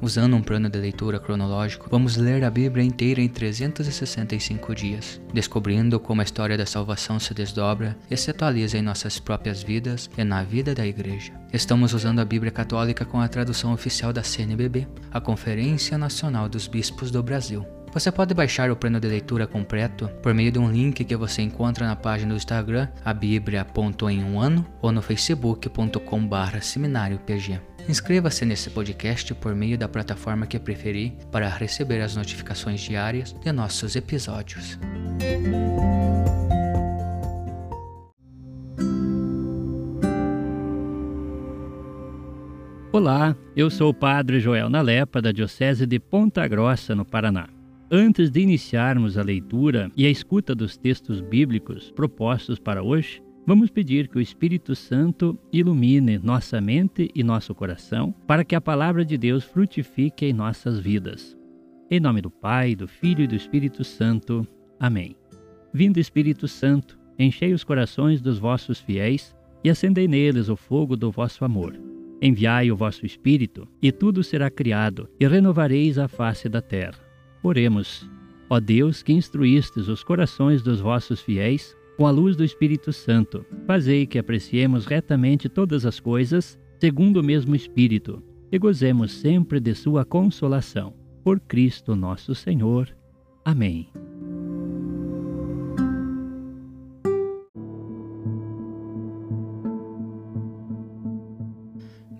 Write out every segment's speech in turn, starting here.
Usando um plano de leitura cronológico, vamos ler a Bíblia inteira em 365 dias, descobrindo como a história da salvação se desdobra e se atualiza em nossas próprias vidas e na vida da Igreja. Estamos usando a Bíblia Católica com a tradução oficial da CNBB, a Conferência Nacional dos Bispos do Brasil. Você pode baixar o plano de leitura completo por meio de um link que você encontra na página do Instagram, a Bíblia.em um ano, ou no facebook.com.br seminariopg. Inscreva-se nesse podcast por meio da plataforma que preferir para receber as notificações diárias de nossos episódios. Olá, eu sou o Padre Joel Nalepa, da Diocese de Ponta Grossa, no Paraná. Antes de iniciarmos a leitura e a escuta dos textos bíblicos propostos para hoje, Vamos pedir que o Espírito Santo ilumine nossa mente e nosso coração para que a palavra de Deus frutifique em nossas vidas. Em nome do Pai, do Filho e do Espírito Santo. Amém. Vindo Espírito Santo, enchei os corações dos vossos fiéis e acendei neles o fogo do vosso amor. Enviai o vosso Espírito, e tudo será criado, e renovareis a face da terra. Oremos. Ó Deus, que instruístes os corações dos vossos fiéis com a luz do Espírito Santo, fazei que apreciemos retamente todas as coisas, segundo o mesmo Espírito, e gozemos sempre de Sua consolação. Por Cristo nosso Senhor. Amém.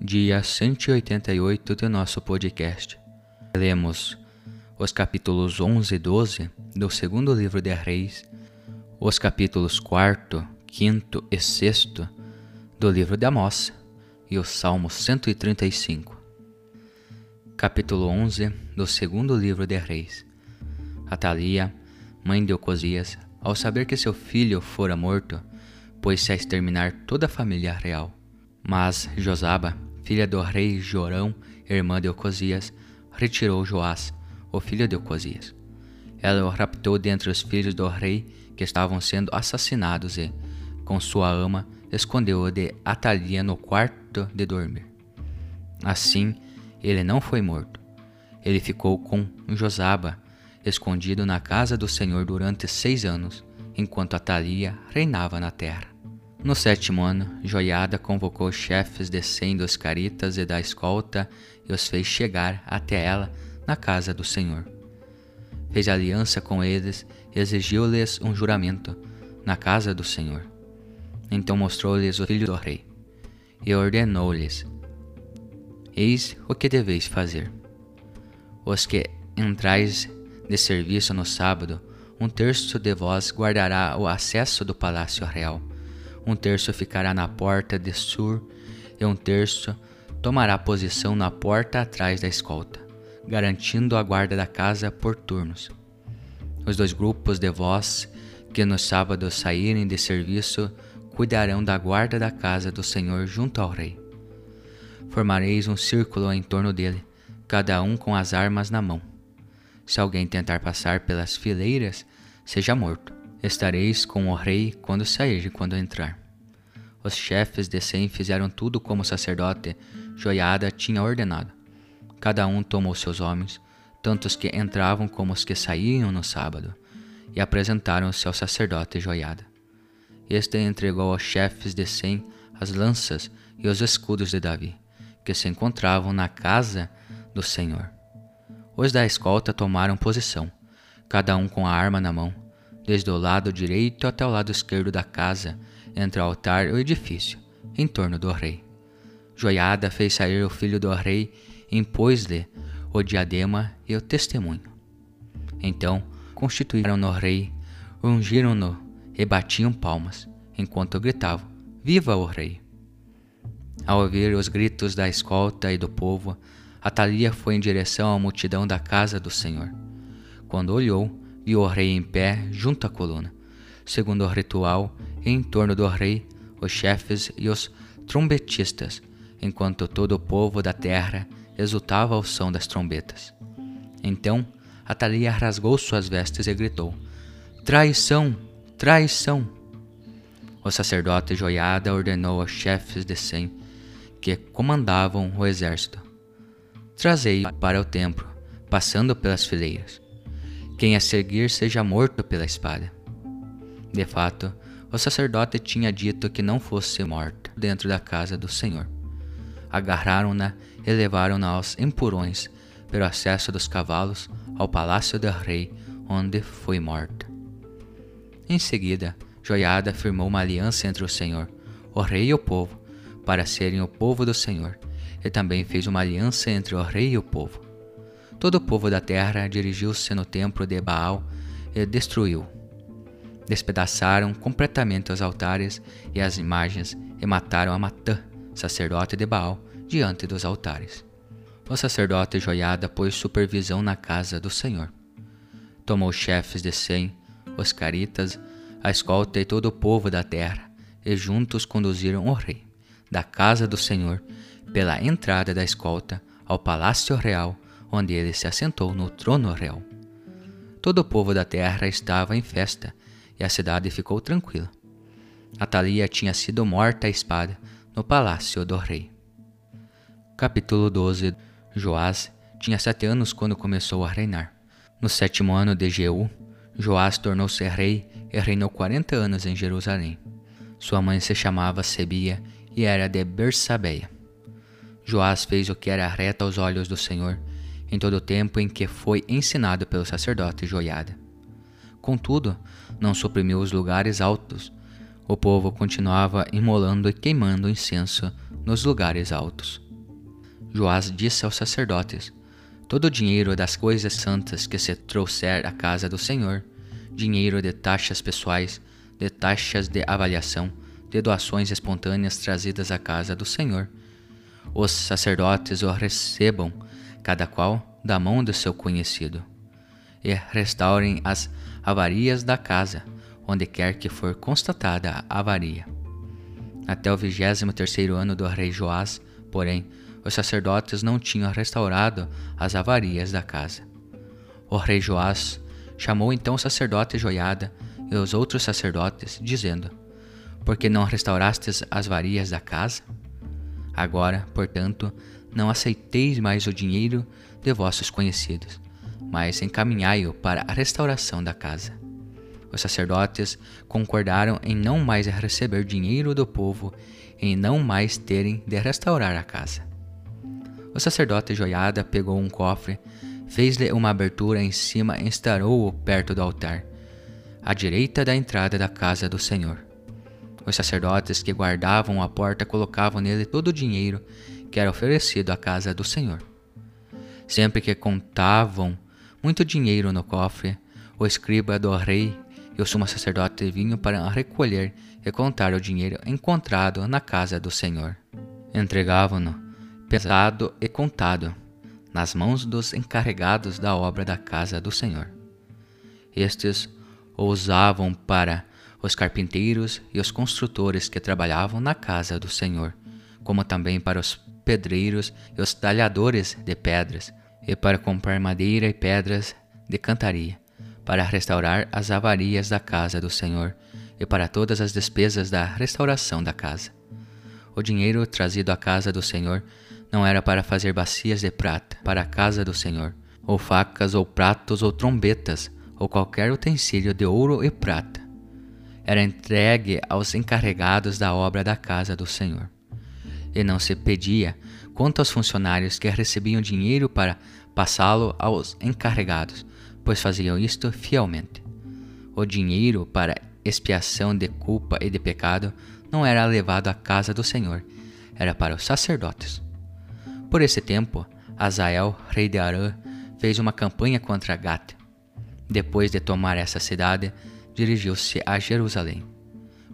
Dia 188 do nosso podcast. Lemos os capítulos 11 e 12 do segundo livro de Reis os capítulos 4, 5 e 6 do livro de Amós e o Salmo 135. Capítulo 11 do segundo livro de Reis. Atalia, mãe de Ocosias, ao saber que seu filho fora morto, pôs-se a exterminar toda a família real. Mas Josaba, filha do rei Jorão, irmã de Ocosias, retirou Joás, o filho de Ocosias. Ela o raptou dentre os filhos do rei que estavam sendo assassinados e, com sua ama, escondeu-o de Atalia no quarto de dormir. Assim, ele não foi morto. Ele ficou com Josaba, escondido na casa do Senhor durante seis anos, enquanto Atalia reinava na terra. No sétimo ano, Joiada convocou os chefes de cem dos caritas e da escolta e os fez chegar até ela na casa do Senhor fez aliança com eles exigiu-lhes um juramento na casa do Senhor. Então mostrou-lhes o filho do rei e ordenou-lhes: Eis o que deveis fazer. Os que entrais de serviço no sábado, um terço de vós guardará o acesso do palácio real, um terço ficará na porta de Sur e um terço tomará posição na porta atrás da escolta garantindo a guarda da casa por turnos. Os dois grupos de vós que no sábado saírem de serviço cuidarão da guarda da casa do Senhor junto ao rei. Formareis um círculo em torno dele, cada um com as armas na mão. Se alguém tentar passar pelas fileiras, seja morto. Estareis com o rei quando sair e quando entrar. Os chefes de Sem fizeram tudo como o sacerdote Joiada tinha ordenado. Cada um tomou seus homens, tanto os que entravam como os que saíam no sábado, e apresentaram-se ao sacerdote Joiada. Este entregou aos chefes de Sem as lanças e os escudos de Davi, que se encontravam na casa do Senhor. Os da escolta tomaram posição, cada um com a arma na mão, desde o lado direito até o lado esquerdo da casa, entre o altar e o edifício, em torno do rei. Joiada fez sair o filho do rei impôs-lhe o diadema e o testemunho. Então constituíram-no rei, ungiram-no e batiam palmas, enquanto gritavam: Viva o rei! Ao ouvir os gritos da escolta e do povo, Atalia foi em direção à multidão da casa do Senhor. Quando olhou, e o rei em pé junto à coluna. Segundo o ritual, em torno do rei, os chefes e os trombetistas, enquanto todo o povo da terra exultava ao som das trombetas. Então Atalia rasgou suas vestes e gritou: Traição! Traição! O sacerdote Joiada ordenou aos chefes de Sem, que comandavam o exército: Trazei-o para o templo, passando pelas fileiras. Quem a seguir seja morto pela espada. De fato, o sacerdote tinha dito que não fosse morta dentro da casa do Senhor. Agarraram-na e levaram-na aos empurões pelo acesso dos cavalos ao palácio do rei, onde foi morta. Em seguida, Joiada firmou uma aliança entre o Senhor, o rei e o povo, para serem o povo do Senhor, e também fez uma aliança entre o rei e o povo. Todo o povo da terra dirigiu-se no templo de Baal e destruiu. Despedaçaram completamente os altares e as imagens e mataram a Matã, sacerdote de Baal, diante dos altares. O sacerdote Joiada pôs supervisão na casa do Senhor. Tomou chefes de Sem, os caritas, a escolta e todo o povo da terra, e juntos conduziram o rei, da casa do Senhor, pela entrada da escolta, ao palácio real, onde ele se assentou no trono real. Todo o povo da terra estava em festa, e a cidade ficou tranquila. Atalia tinha sido morta à espada no palácio do rei. Capítulo 12 Joás tinha sete anos quando começou a reinar. No sétimo ano de Jeú, Joás tornou-se rei e reinou quarenta anos em Jerusalém. Sua mãe se chamava Sebia e era de Bersabeia. Joás fez o que era reto aos olhos do Senhor em todo o tempo em que foi ensinado pelo sacerdote Joiada. Contudo, não suprimiu os lugares altos. O povo continuava imolando e queimando incenso nos lugares altos. Joás disse aos sacerdotes: Todo o dinheiro das coisas santas que se trouxer à casa do Senhor, dinheiro de taxas pessoais, de taxas de avaliação, de doações espontâneas trazidas à casa do Senhor, os sacerdotes o recebam, cada qual da mão do seu conhecido, e restaurem as avarias da casa, onde quer que for constatada a avaria. Até o vigésimo terceiro ano do rei Joás, porém, os sacerdotes não tinham restaurado as avarias da casa. O rei Joás chamou então o sacerdote Joiada e os outros sacerdotes, dizendo: Por que não restaurastes as avarias da casa? Agora, portanto, não aceiteis mais o dinheiro de vossos conhecidos, mas encaminhai-o para a restauração da casa. Os sacerdotes concordaram em não mais receber dinheiro do povo e em não mais terem de restaurar a casa. O sacerdote Joiada pegou um cofre, fez-lhe uma abertura em cima e instalou-o perto do altar, à direita da entrada da casa do Senhor. Os sacerdotes que guardavam a porta colocavam nele todo o dinheiro que era oferecido à casa do Senhor. Sempre que contavam muito dinheiro no cofre, o escriba do rei e o sumo sacerdote vinham para recolher e contar o dinheiro encontrado na casa do Senhor. Entregavam-no pesado e contado, nas mãos dos encarregados da obra da casa do Senhor. Estes o usavam para os carpinteiros e os construtores que trabalhavam na casa do Senhor, como também para os pedreiros e os talhadores de pedras, e para comprar madeira e pedras de cantaria, para restaurar as avarias da casa do Senhor e para todas as despesas da restauração da casa. O dinheiro trazido à casa do Senhor não era para fazer bacias de prata para a casa do Senhor, ou facas, ou pratos, ou trombetas, ou qualquer utensílio de ouro e prata. Era entregue aos encarregados da obra da casa do Senhor. E não se pedia quanto aos funcionários que recebiam dinheiro para passá-lo aos encarregados, pois faziam isto fielmente. O dinheiro para expiação de culpa e de pecado não era levado à casa do Senhor, era para os sacerdotes. Por esse tempo, Azael, rei de Arã, fez uma campanha contra Gat. Depois de tomar essa cidade, dirigiu-se a Jerusalém.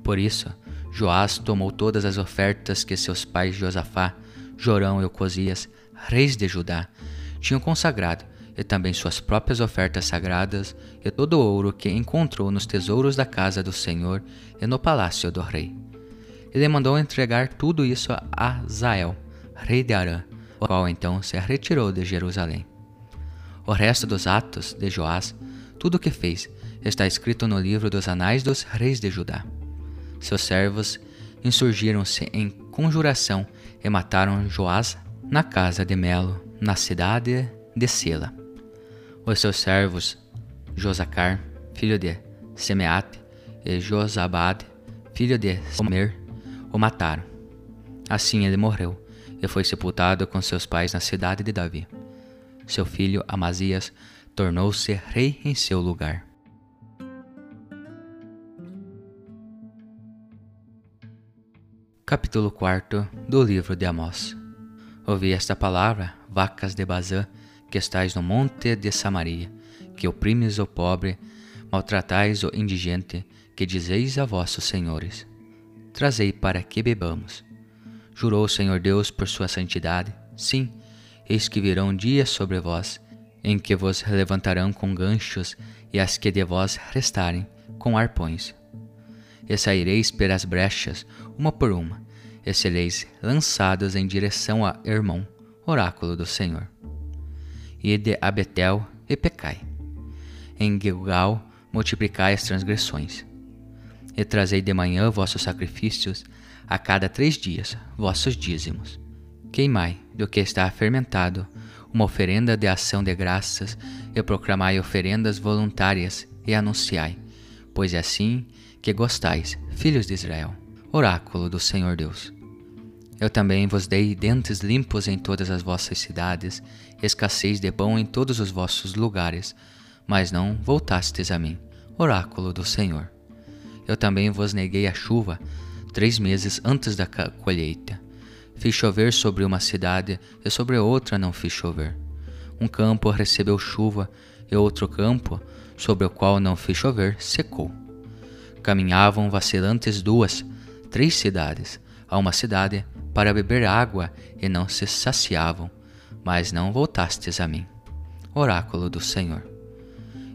Por isso, Joás tomou todas as ofertas que seus pais Josafá, Jorão e Ocosias, reis de Judá, tinham consagrado e também suas próprias ofertas sagradas, e todo o ouro que encontrou nos tesouros da casa do Senhor e no palácio do rei. Ele mandou entregar tudo isso a Zael, rei de Arã, o qual então se retirou de Jerusalém. O resto dos atos de Joás, tudo o que fez, está escrito no livro dos Anais dos Reis de Judá. Seus servos insurgiram-se em conjuração e mataram Joás na casa de Melo, na cidade de Sela. Os seus servos, Josacar, filho de Semeate, e Josabade, filho de Somer, o mataram. Assim ele morreu e foi sepultado com seus pais na cidade de Davi. Seu filho Amazias tornou-se rei em seu lugar. Capítulo 4 do livro de Amós Ouvi esta palavra, vacas de Bazã, que estais no monte de Samaria, que oprimes o pobre, maltratais o indigente, que dizeis a vossos senhores: Trazei para que bebamos. Jurou o Senhor Deus por sua santidade: Sim, eis que virão dias sobre vós, em que vos levantarão com ganchos, e as que de vós restarem, com arpões. E saireis pelas brechas, uma por uma, e sereis lançados em direção a Hermon, oráculo do Senhor. Ide a Betel e pecai. Em Gilgal multiplicai as transgressões. E trazei de manhã vossos sacrifícios, a cada três dias vossos dízimos. Queimai, do que está fermentado, uma oferenda de ação de graças, e proclamai oferendas voluntárias, e anunciai, pois é assim que gostais, filhos de Israel oráculo do Senhor Deus. Eu também vos dei dentes limpos em todas as vossas cidades, escassez de pão em todos os vossos lugares, mas não voltastes a mim, oráculo do Senhor. Eu também vos neguei a chuva, três meses antes da colheita. Fiz chover sobre uma cidade e sobre outra não fiz chover. Um campo recebeu chuva e outro campo, sobre o qual não fiz chover, secou. Caminhavam vacilantes duas, três cidades a uma cidade para beber água e não se saciavam, mas não voltastes a mim. Oráculo do Senhor.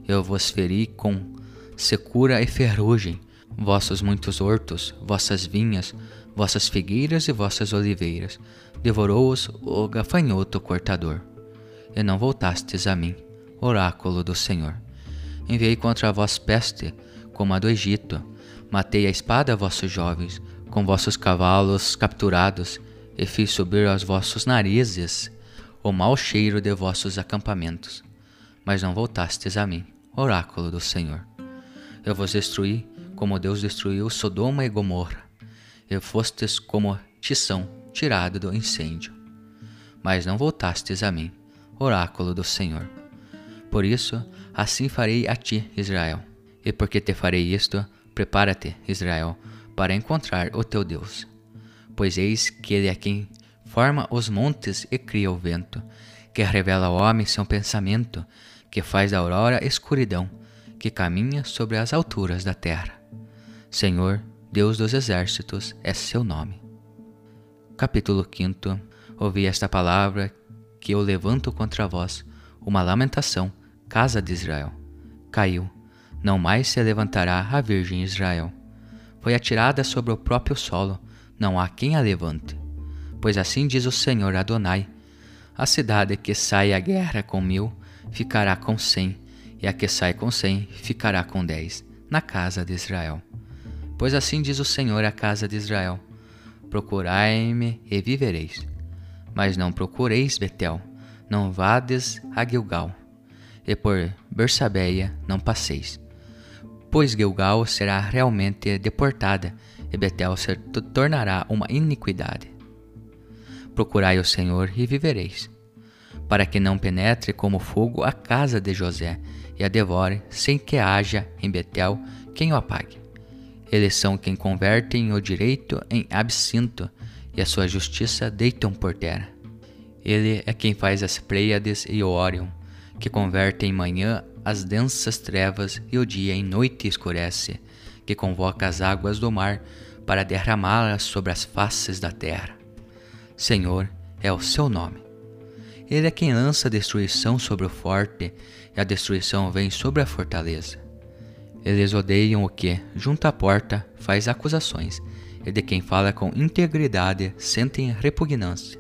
Eu vos feri com secura e ferrugem, vossos muitos hortos, vossas vinhas, vossas figueiras e vossas oliveiras, devorou-os o gafanhoto cortador. E não voltastes a mim, oráculo do Senhor. Enviei contra vós peste, como a do Egito, matei a espada vossos jovens, com vossos cavalos capturados, e fiz subir aos vossos narizes o mau cheiro de vossos acampamentos. Mas não voltastes a mim, oráculo do Senhor. Eu vos destruí como Deus destruiu Sodoma e Gomorra, e fostes como tição tirado do incêndio. Mas não voltastes a mim, oráculo do Senhor. Por isso, assim farei a ti, Israel. E porque te farei isto, prepara-te, Israel, para encontrar o teu Deus. Pois eis que Ele é quem forma os montes e cria o vento, que revela ao homem seu pensamento, que faz da aurora escuridão, que caminha sobre as alturas da terra. Senhor, Deus dos exércitos, é seu nome. Capítulo 5 Ouvi esta palavra que eu levanto contra vós, uma lamentação, casa de Israel. Caiu, não mais se levantará a Virgem Israel foi atirada sobre o próprio solo, não há quem a levante. Pois assim diz o Senhor Adonai: A cidade que sai à guerra com mil ficará com cem, e a que sai com cem ficará com dez, na casa de Israel. Pois assim diz o Senhor à casa de Israel: Procurai-me e vivereis. Mas não procureis Betel, não vades a Gilgal, e por Bersabeia não passeis pois Gilgal será realmente deportada e Betel se tornará uma iniquidade. Procurai o Senhor e vivereis, para que não penetre como fogo a casa de José e a devore, sem que haja em Betel quem o apague. Eles são quem convertem o direito em absinto e a sua justiça deitam por terra. Ele é quem faz as Pleiades e o Órion, que converte em manhã as densas trevas e o dia em noite escurece, que convoca as águas do mar para derramá-las sobre as faces da terra. Senhor é o seu nome. Ele é quem lança a destruição sobre o forte, e a destruição vem sobre a fortaleza. Eles odeiam o que, junto à porta, faz acusações, e de quem fala com integridade sentem repugnância.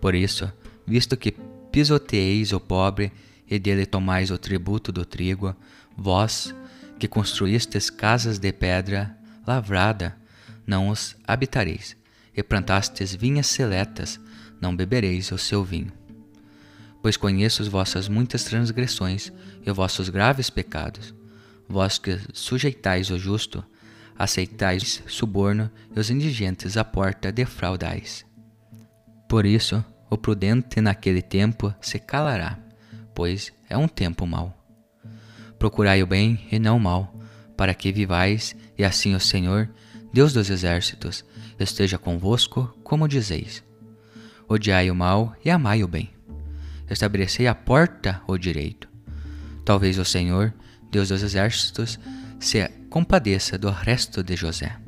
Por isso, visto que pisoteeis o pobre e dele tomais o tributo do trigo, vós, que construístes casas de pedra lavrada, não os habitareis, e plantastes vinhas seletas, não bebereis o seu vinho. Pois conheço as vossas muitas transgressões e os vossos graves pecados. Vós que sujeitais o justo, aceitais suborno e os indigentes à porta defraudais. Por isso, o prudente naquele tempo se calará, pois é um tempo mau. Procurai o bem e não o mal, para que vivais, e assim o Senhor, Deus dos exércitos, esteja convosco, como dizeis. Odiai o mal e amai o bem. Estabelecei a porta o direito. Talvez o Senhor, Deus dos exércitos, se compadeça do resto de José.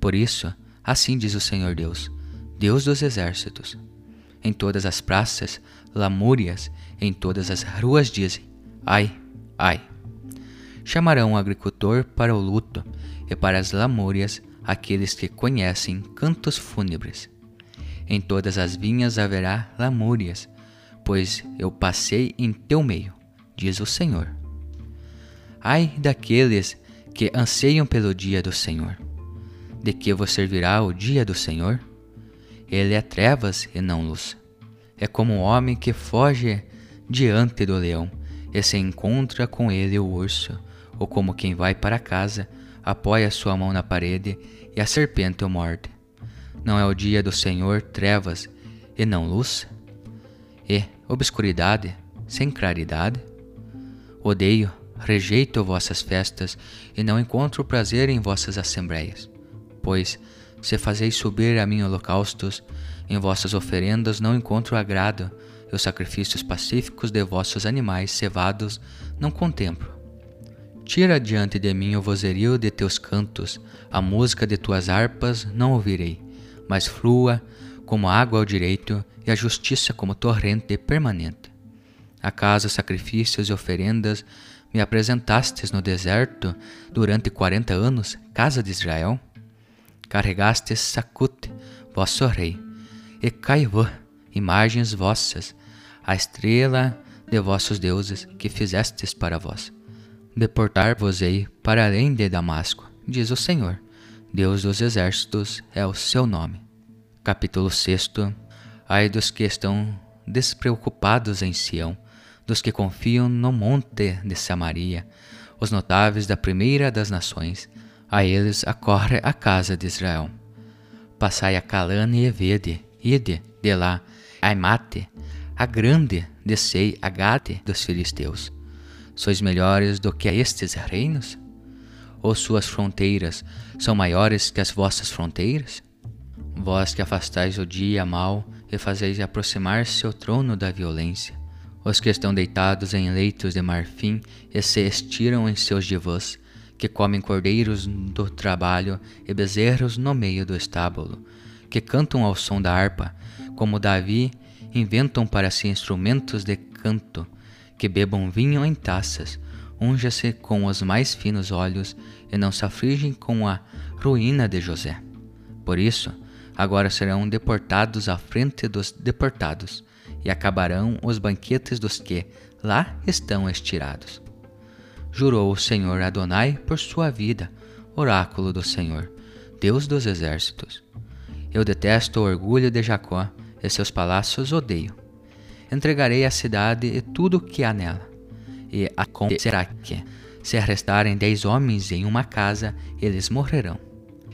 Por isso, assim diz o Senhor Deus, Deus dos exércitos. Em todas as praças, lamúrias, em todas as ruas dizem: Ai, ai. Chamarão o agricultor para o luto e para as lamúrias aqueles que conhecem cantos fúnebres. Em todas as vinhas haverá lamúrias, pois eu passei em teu meio, diz o Senhor. Ai daqueles que anseiam pelo dia do Senhor. De que vos servirá o dia do Senhor? Ele é trevas e não luz. É como um homem que foge diante do leão e se encontra com ele o urso, ou como quem vai para casa, apoia sua mão na parede e a serpente o morde. Não é o dia do Senhor trevas e não luz? E obscuridade sem claridade? Odeio, rejeito vossas festas e não encontro prazer em vossas assembleias. Pois, se fazeis subir a mim holocaustos, em vossas oferendas não encontro agrado, e os sacrifícios pacíficos de vossos animais cevados não contemplo. Tira diante de mim o vozerio de teus cantos, a música de tuas harpas não ouvirei, mas flua como água ao direito e a justiça como torrente permanente. Acaso sacrifícios e oferendas me apresentastes no deserto durante quarenta anos, casa de Israel? Carregastes Sacute, vosso rei, e Caivã, imagens vossas, a estrela de vossos deuses que fizestes para vós. Deportar-vos-ei para além de Damasco, diz o Senhor. Deus dos exércitos é o seu nome. Capítulo 6 Ai dos que estão despreocupados em Sião, dos que confiam no monte de Samaria, os notáveis da primeira das nações, a eles acorre a casa de Israel. Passai a Calane e vede, ide de lá, Aimate, a grande, descei a Gate dos filisteus. Sois melhores do que estes reinos? Ou suas fronteiras são maiores que as vossas fronteiras? Vós que afastais o dia mal e fazeis aproximar-se o trono da violência, os que estão deitados em leitos de marfim e se estiram em seus divãs, que comem cordeiros do trabalho e bezerros no meio do estábulo, que cantam ao som da harpa, como Davi inventam para si instrumentos de canto, que bebam vinho em taças, unja-se com os mais finos olhos e não se afligem com a ruína de José. Por isso, agora serão deportados à frente dos deportados, e acabarão os banquetes dos que lá estão estirados. Jurou o Senhor Adonai por sua vida, oráculo do Senhor, Deus dos exércitos. Eu detesto o orgulho de Jacó, e seus palácios odeio. Entregarei a cidade e tudo o que há nela. E acontecerá que, se arrestarem dez homens em uma casa, eles morrerão.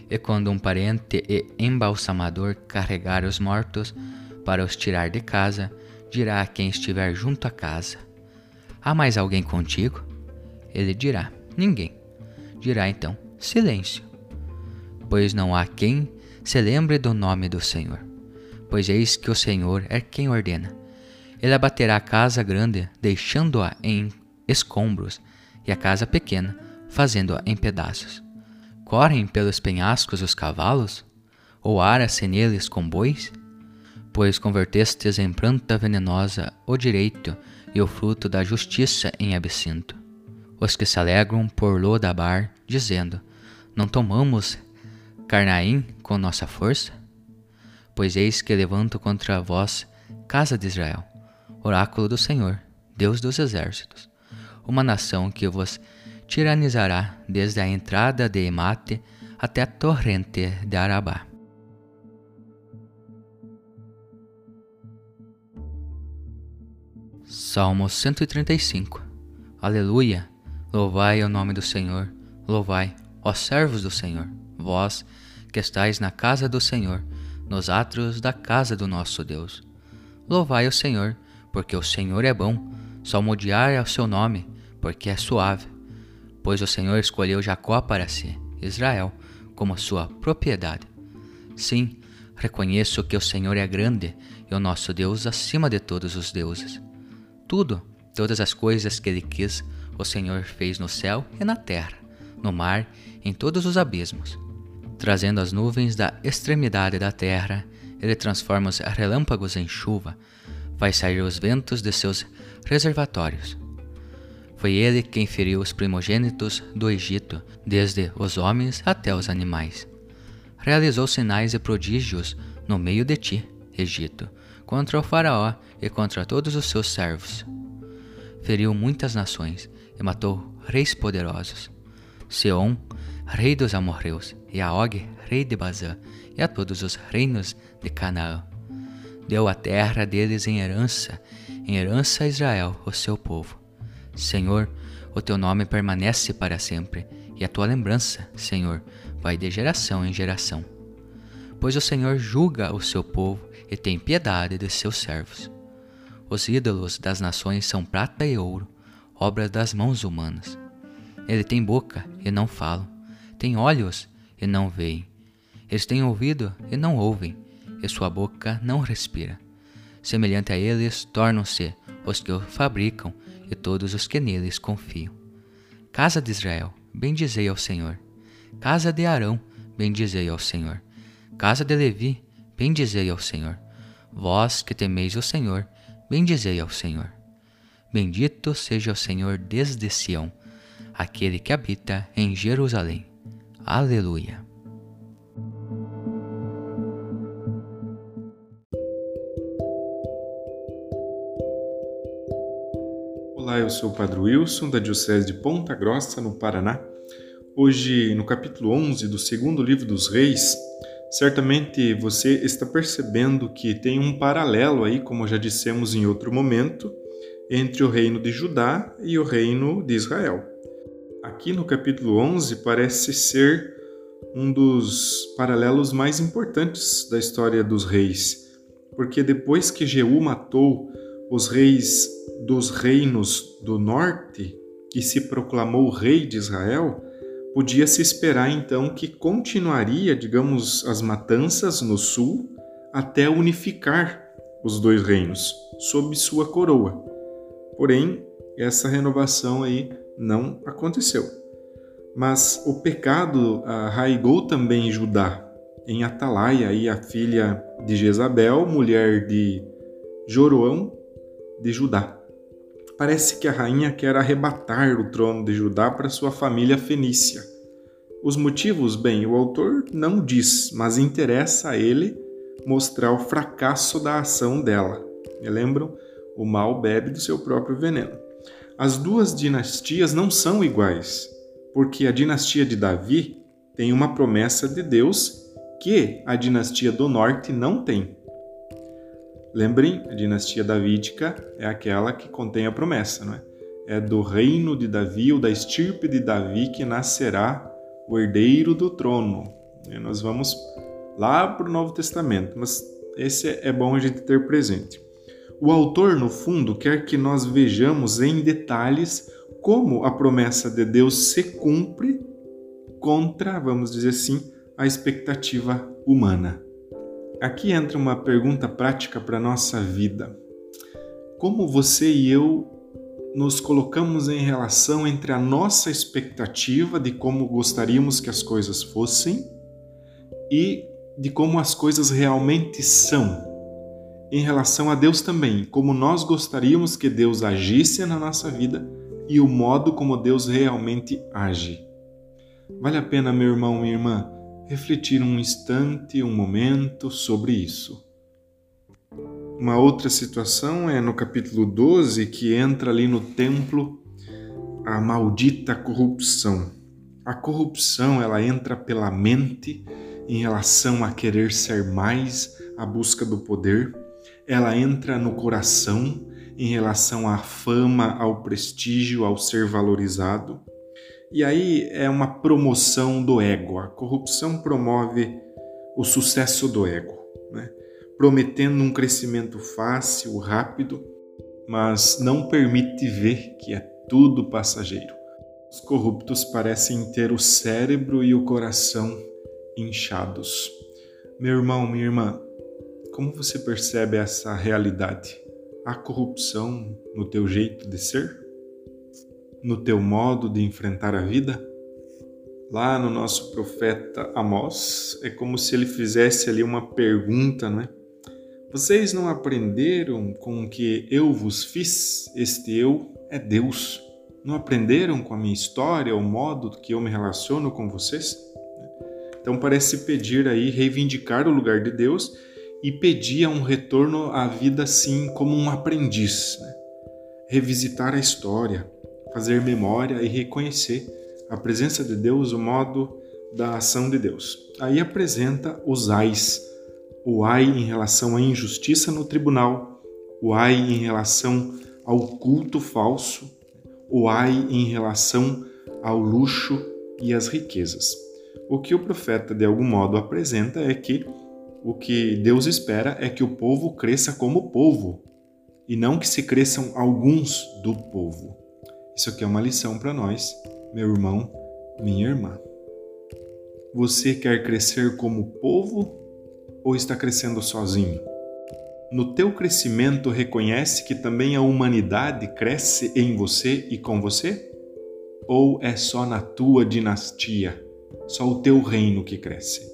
E quando um parente e embalsamador carregar os mortos para os tirar de casa, dirá a quem estiver junto à casa: Há mais alguém contigo? Ele dirá: Ninguém. Dirá então: Silêncio. Pois não há quem se lembre do nome do Senhor pois eis que o Senhor é quem ordena. Ele abaterá a casa grande, deixando-a em escombros, e a casa pequena, fazendo-a em pedaços. Correm pelos penhascos os cavalos? Ou ara-se neles com bois? Pois convertestes em planta venenosa o direito e o fruto da justiça em absinto. Os que se alegram por Lodabar, dizendo: Não tomamos Carnaim com nossa força? Pois eis que levanto contra vós, casa de Israel, oráculo do Senhor, Deus dos exércitos, uma nação que vos tiranizará desde a entrada de Emate até a torrente de Arabá. Salmo 135 Aleluia! Louvai o nome do Senhor, louvai, ó servos do Senhor, vós que estais na casa do Senhor, nos átrios da casa do nosso Deus. Louvai o Senhor, porque o Senhor é bom, salmodiar é o seu nome, porque é suave. Pois o Senhor escolheu Jacó para si, Israel, como sua propriedade. Sim, reconheço que o Senhor é grande e o nosso Deus acima de todos os deuses. Tudo, todas as coisas que ele quis, o Senhor fez no céu e na terra, no mar, em todos os abismos. Trazendo as nuvens da extremidade da terra, ele transforma os relâmpagos em chuva, faz sair os ventos de seus reservatórios. Foi ele quem feriu os primogênitos do Egito, desde os homens até os animais. Realizou sinais e prodígios no meio de ti, Egito, contra o Faraó e contra todos os seus servos. Feriu muitas nações e matou reis poderosos. Seom, rei dos amorreus, e a Og, rei de Bazã, e a todos os reinos de Canaã. Deu a terra deles em herança, em herança a Israel, o seu povo. Senhor, o teu nome permanece para sempre, e a tua lembrança, Senhor, vai de geração em geração. Pois o Senhor julga o seu povo e tem piedade de seus servos. Os ídolos das nações são prata e ouro, obras das mãos humanas. Ele tem boca e não falam, tem olhos e não veem. Eles têm ouvido e não ouvem, e sua boca não respira. Semelhante a eles tornam-se os que o fabricam e todos os que neles confiam. Casa de Israel, bendizei ao Senhor. Casa de Arão, bendizei ao Senhor. Casa de Levi, bendizei ao Senhor. Vós que temeis o Senhor, bendizei ao Senhor. Bendito seja o Senhor desde Sião, aquele que habita em Jerusalém. Aleluia. Olá, eu sou o Padre Wilson, da Diocese de Ponta Grossa, no Paraná. Hoje, no capítulo 11 do segundo livro dos Reis, Certamente você está percebendo que tem um paralelo aí, como já dissemos em outro momento, entre o reino de Judá e o reino de Israel. Aqui no capítulo 11 parece ser um dos paralelos mais importantes da história dos reis, porque depois que Jeú matou os reis dos reinos do norte e se proclamou rei de Israel, podia se esperar então que continuaria, digamos, as matanças no sul até unificar os dois reinos sob sua coroa. Porém, essa renovação aí não aconteceu. Mas o pecado arraigou também em Judá, em Atalaia, aí a filha de Jezabel, mulher de Joroão de Judá. Parece que a rainha quer arrebatar o trono de Judá para sua família fenícia. Os motivos, bem, o autor não diz, mas interessa a ele mostrar o fracasso da ação dela. Me lembram? O mal bebe do seu próprio veneno. As duas dinastias não são iguais, porque a dinastia de Davi tem uma promessa de Deus que a dinastia do norte não tem. Lembrem, a dinastia davídica é aquela que contém a promessa, não é? É do reino de Davi ou da estirpe de Davi que nascerá o herdeiro do trono. E nós vamos lá para o Novo Testamento, mas esse é bom a gente ter presente. O autor, no fundo, quer que nós vejamos em detalhes como a promessa de Deus se cumpre contra, vamos dizer assim, a expectativa humana. Aqui entra uma pergunta prática para a nossa vida. Como você e eu nos colocamos em relação entre a nossa expectativa de como gostaríamos que as coisas fossem e de como as coisas realmente são? em relação a Deus também, como nós gostaríamos que Deus agisse na nossa vida e o modo como Deus realmente age. Vale a pena, meu irmão, minha irmã, refletir um instante, um momento sobre isso. Uma outra situação é no capítulo 12, que entra ali no templo a maldita corrupção. A corrupção, ela entra pela mente em relação a querer ser mais, a busca do poder. Ela entra no coração em relação à fama, ao prestígio, ao ser valorizado. E aí é uma promoção do ego. A corrupção promove o sucesso do ego, né? prometendo um crescimento fácil, rápido, mas não permite ver que é tudo passageiro. Os corruptos parecem ter o cérebro e o coração inchados. Meu irmão, minha irmã, como você percebe essa realidade? Há corrupção no teu jeito de ser? No teu modo de enfrentar a vida? Lá no nosso profeta Amós, é como se ele fizesse ali uma pergunta, né? Vocês não aprenderam com o que eu vos fiz? Este eu é Deus. Não aprenderam com a minha história, o modo que eu me relaciono com vocês? Então parece pedir aí, reivindicar o lugar de Deus e pedir um retorno à vida assim como um aprendiz. Né? Revisitar a história, fazer memória e reconhecer a presença de Deus, o modo da ação de Deus. Aí apresenta os ais, o ai em relação à injustiça no tribunal, o ai em relação ao culto falso, o ai em relação ao luxo e às riquezas. O que o profeta de algum modo apresenta é que o que Deus espera é que o povo cresça como povo e não que se cresçam alguns do povo. Isso aqui é uma lição para nós, meu irmão, minha irmã. Você quer crescer como povo ou está crescendo sozinho? no teu crescimento reconhece que também a humanidade cresce em você e com você? Ou é só na tua dinastia, só o teu reino que cresce?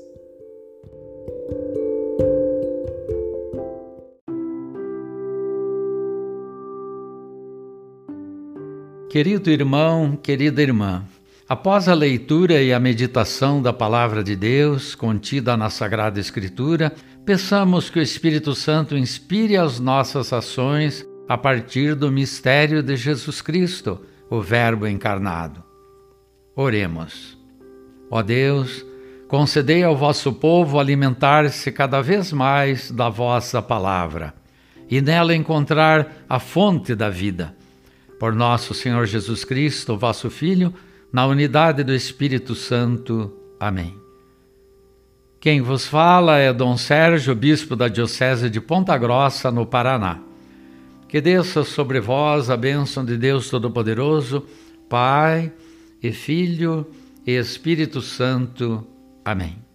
Querido irmão, querida irmã, após a leitura e a meditação da Palavra de Deus contida na Sagrada Escritura, Peçamos que o Espírito Santo inspire as nossas ações a partir do mistério de Jesus Cristo, o Verbo encarnado. Oremos. Ó Deus, concedei ao vosso povo alimentar-se cada vez mais da vossa palavra e nela encontrar a fonte da vida. Por nosso Senhor Jesus Cristo, vosso Filho, na unidade do Espírito Santo. Amém. Quem vos fala é Dom Sérgio, bispo da Diocese de Ponta Grossa, no Paraná. Que desça sobre vós a bênção de Deus Todo-Poderoso, Pai e Filho e Espírito Santo. Amém.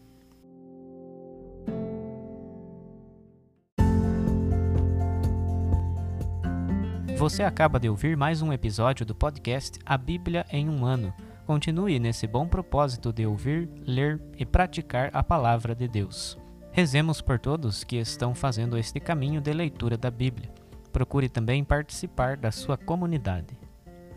Você acaba de ouvir mais um episódio do podcast A Bíblia em um Ano continue nesse bom propósito de ouvir, ler e praticar a palavra de Deus. Rezemos por todos que estão fazendo este caminho de leitura da Bíblia. Procure também participar da sua comunidade.